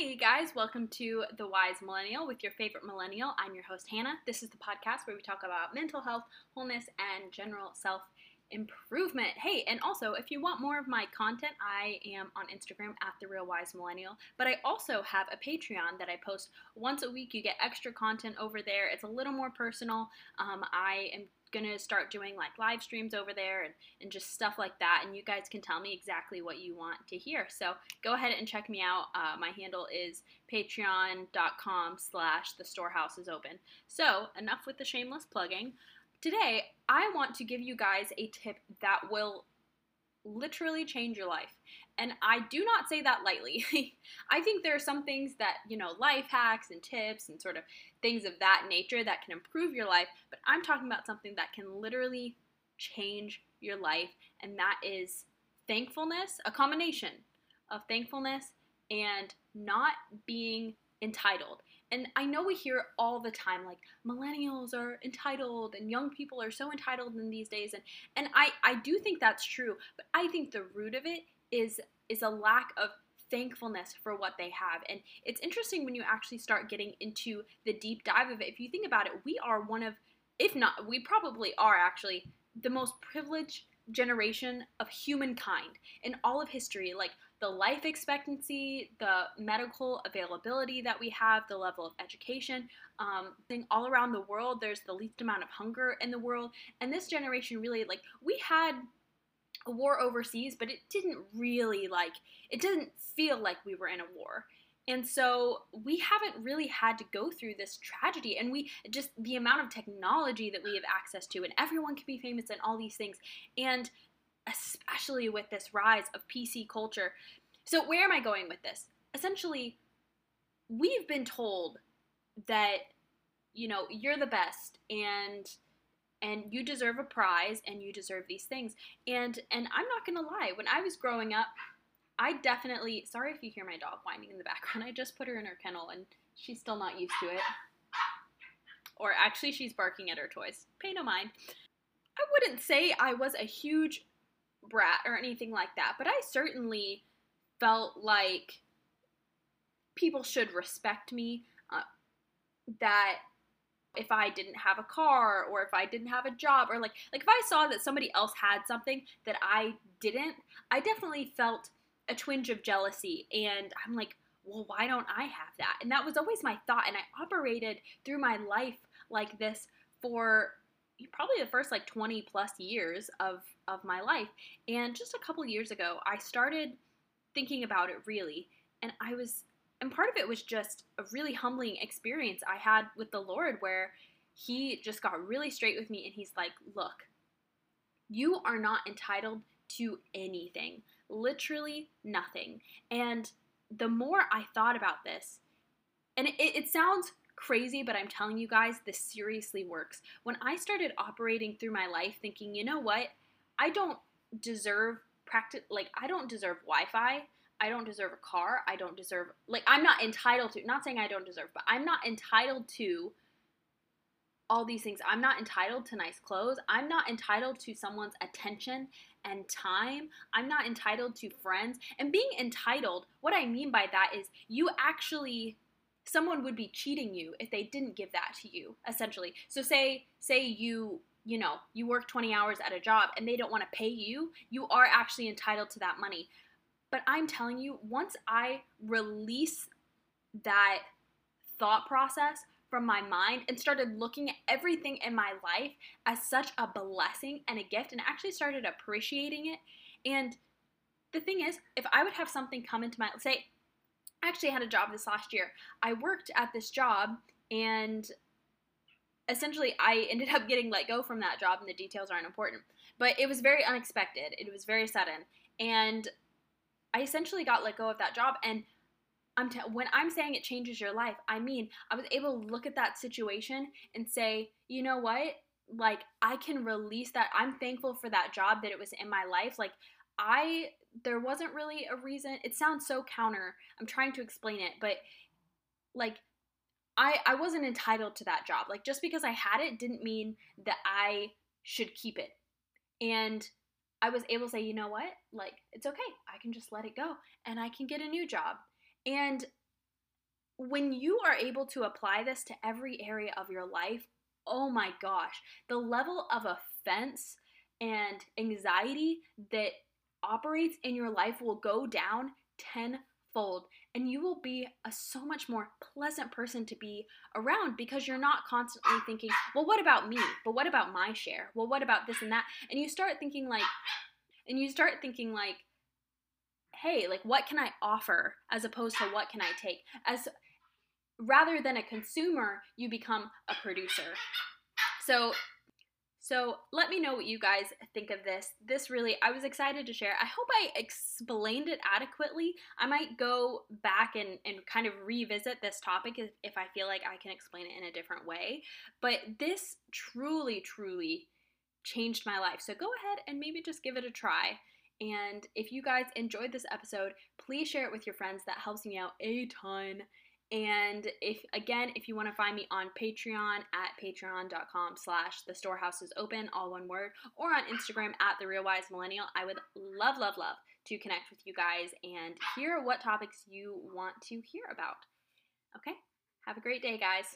Hey guys, welcome to The Wise Millennial with your favorite millennial. I'm your host, Hannah. This is the podcast where we talk about mental health, wholeness, and general self improvement. Hey, and also, if you want more of my content, I am on Instagram at The Real Wise Millennial. But I also have a Patreon that I post once a week. You get extra content over there, it's a little more personal. Um, I am gonna start doing like live streams over there and, and just stuff like that and you guys can tell me exactly what you want to hear so go ahead and check me out uh, my handle is patreon.com slash the storehouse is open so enough with the shameless plugging today i want to give you guys a tip that will literally change your life. And I do not say that lightly. I think there are some things that, you know, life hacks and tips and sort of things of that nature that can improve your life, but I'm talking about something that can literally change your life, and that is thankfulness, a combination of thankfulness and not being entitled. And I know we hear all the time like millennials are entitled and young people are so entitled in these days and and I I do think that's true, but I think the root of it is is a lack of thankfulness for what they have. And it's interesting when you actually start getting into the deep dive of it. If you think about it, we are one of if not we probably are actually the most privileged generation of humankind in all of history. Like the life expectancy, the medical availability that we have, the level of education. Um, thing all around the world, there's the least amount of hunger in the world, and this generation really like we had a war overseas, but it didn't really like it didn't feel like we were in a war. And so we haven't really had to go through this tragedy. And we just, the amount of technology that we have access to, and everyone can be famous and all these things. And especially with this rise of PC culture. So, where am I going with this? Essentially, we've been told that you know you're the best and and you deserve a prize and you deserve these things and and i'm not gonna lie when i was growing up i definitely sorry if you hear my dog whining in the background. I just put her in her kennel and she's still not used to it. Or actually she's barking at her toys. Pay no mind. I wouldn't say i was a huge brat or anything like that, but I certainly felt like people should respect me. Uh, that if I didn't have a car or if I didn't have a job or like like if I saw that somebody else had something that I didn't, I definitely felt a twinge of jealousy and I'm like, well, why don't I have that? And that was always my thought and I operated through my life like this for probably the first like 20 plus years of of my life. And just a couple years ago, I started thinking about it really, and I was and part of it was just a really humbling experience I had with the Lord where he just got really straight with me and he's like, "Look, you are not entitled to anything. Literally nothing." And the more I thought about this, and it, it sounds crazy, but I'm telling you guys, this seriously works. When I started operating through my life thinking, you know what? I don't deserve practice like I don't deserve Wi-Fi. I don't deserve a car. I don't deserve like I'm not entitled to not saying I don't deserve, but I'm not entitled to all these things. I'm not entitled to nice clothes. I'm not entitled to someone's attention and time. I'm not entitled to friends. And being entitled, what I mean by that is you actually someone would be cheating you if they didn't give that to you essentially so say say you you know you work 20 hours at a job and they don't want to pay you you are actually entitled to that money but i'm telling you once i release that thought process from my mind and started looking at everything in my life as such a blessing and a gift and actually started appreciating it and the thing is if i would have something come into my say I actually had a job this last year. I worked at this job and essentially I ended up getting let go from that job and the details aren't important. But it was very unexpected. It was very sudden. And I essentially got let go of that job and I'm t- when I'm saying it changes your life, I mean, I was able to look at that situation and say, "You know what? Like I can release that. I'm thankful for that job that it was in my life. Like I there wasn't really a reason. It sounds so counter. I'm trying to explain it, but like I I wasn't entitled to that job. Like just because I had it didn't mean that I should keep it. And I was able to say, you know what? Like it's okay. I can just let it go and I can get a new job. And when you are able to apply this to every area of your life, oh my gosh, the level of offense and anxiety that operates in your life will go down tenfold and you will be a so much more pleasant person to be around because you're not constantly thinking, well, what about me? But what about my share? Well, what about this and that? And you start thinking like, and you start thinking like, hey, like what can I offer as opposed to what can I take? As rather than a consumer, you become a producer. So so let me know what you guys think of this. This really, I was excited to share. I hope I explained it adequately. I might go back and, and kind of revisit this topic if, if I feel like I can explain it in a different way. But this truly, truly changed my life. So go ahead and maybe just give it a try. And if you guys enjoyed this episode, please share it with your friends. That helps me out a ton. And if again, if you want to find me on Patreon at patreon.com slash the storehouse is open, all one word, or on Instagram at the real wise millennial, I would love, love, love to connect with you guys and hear what topics you want to hear about. Okay, have a great day, guys.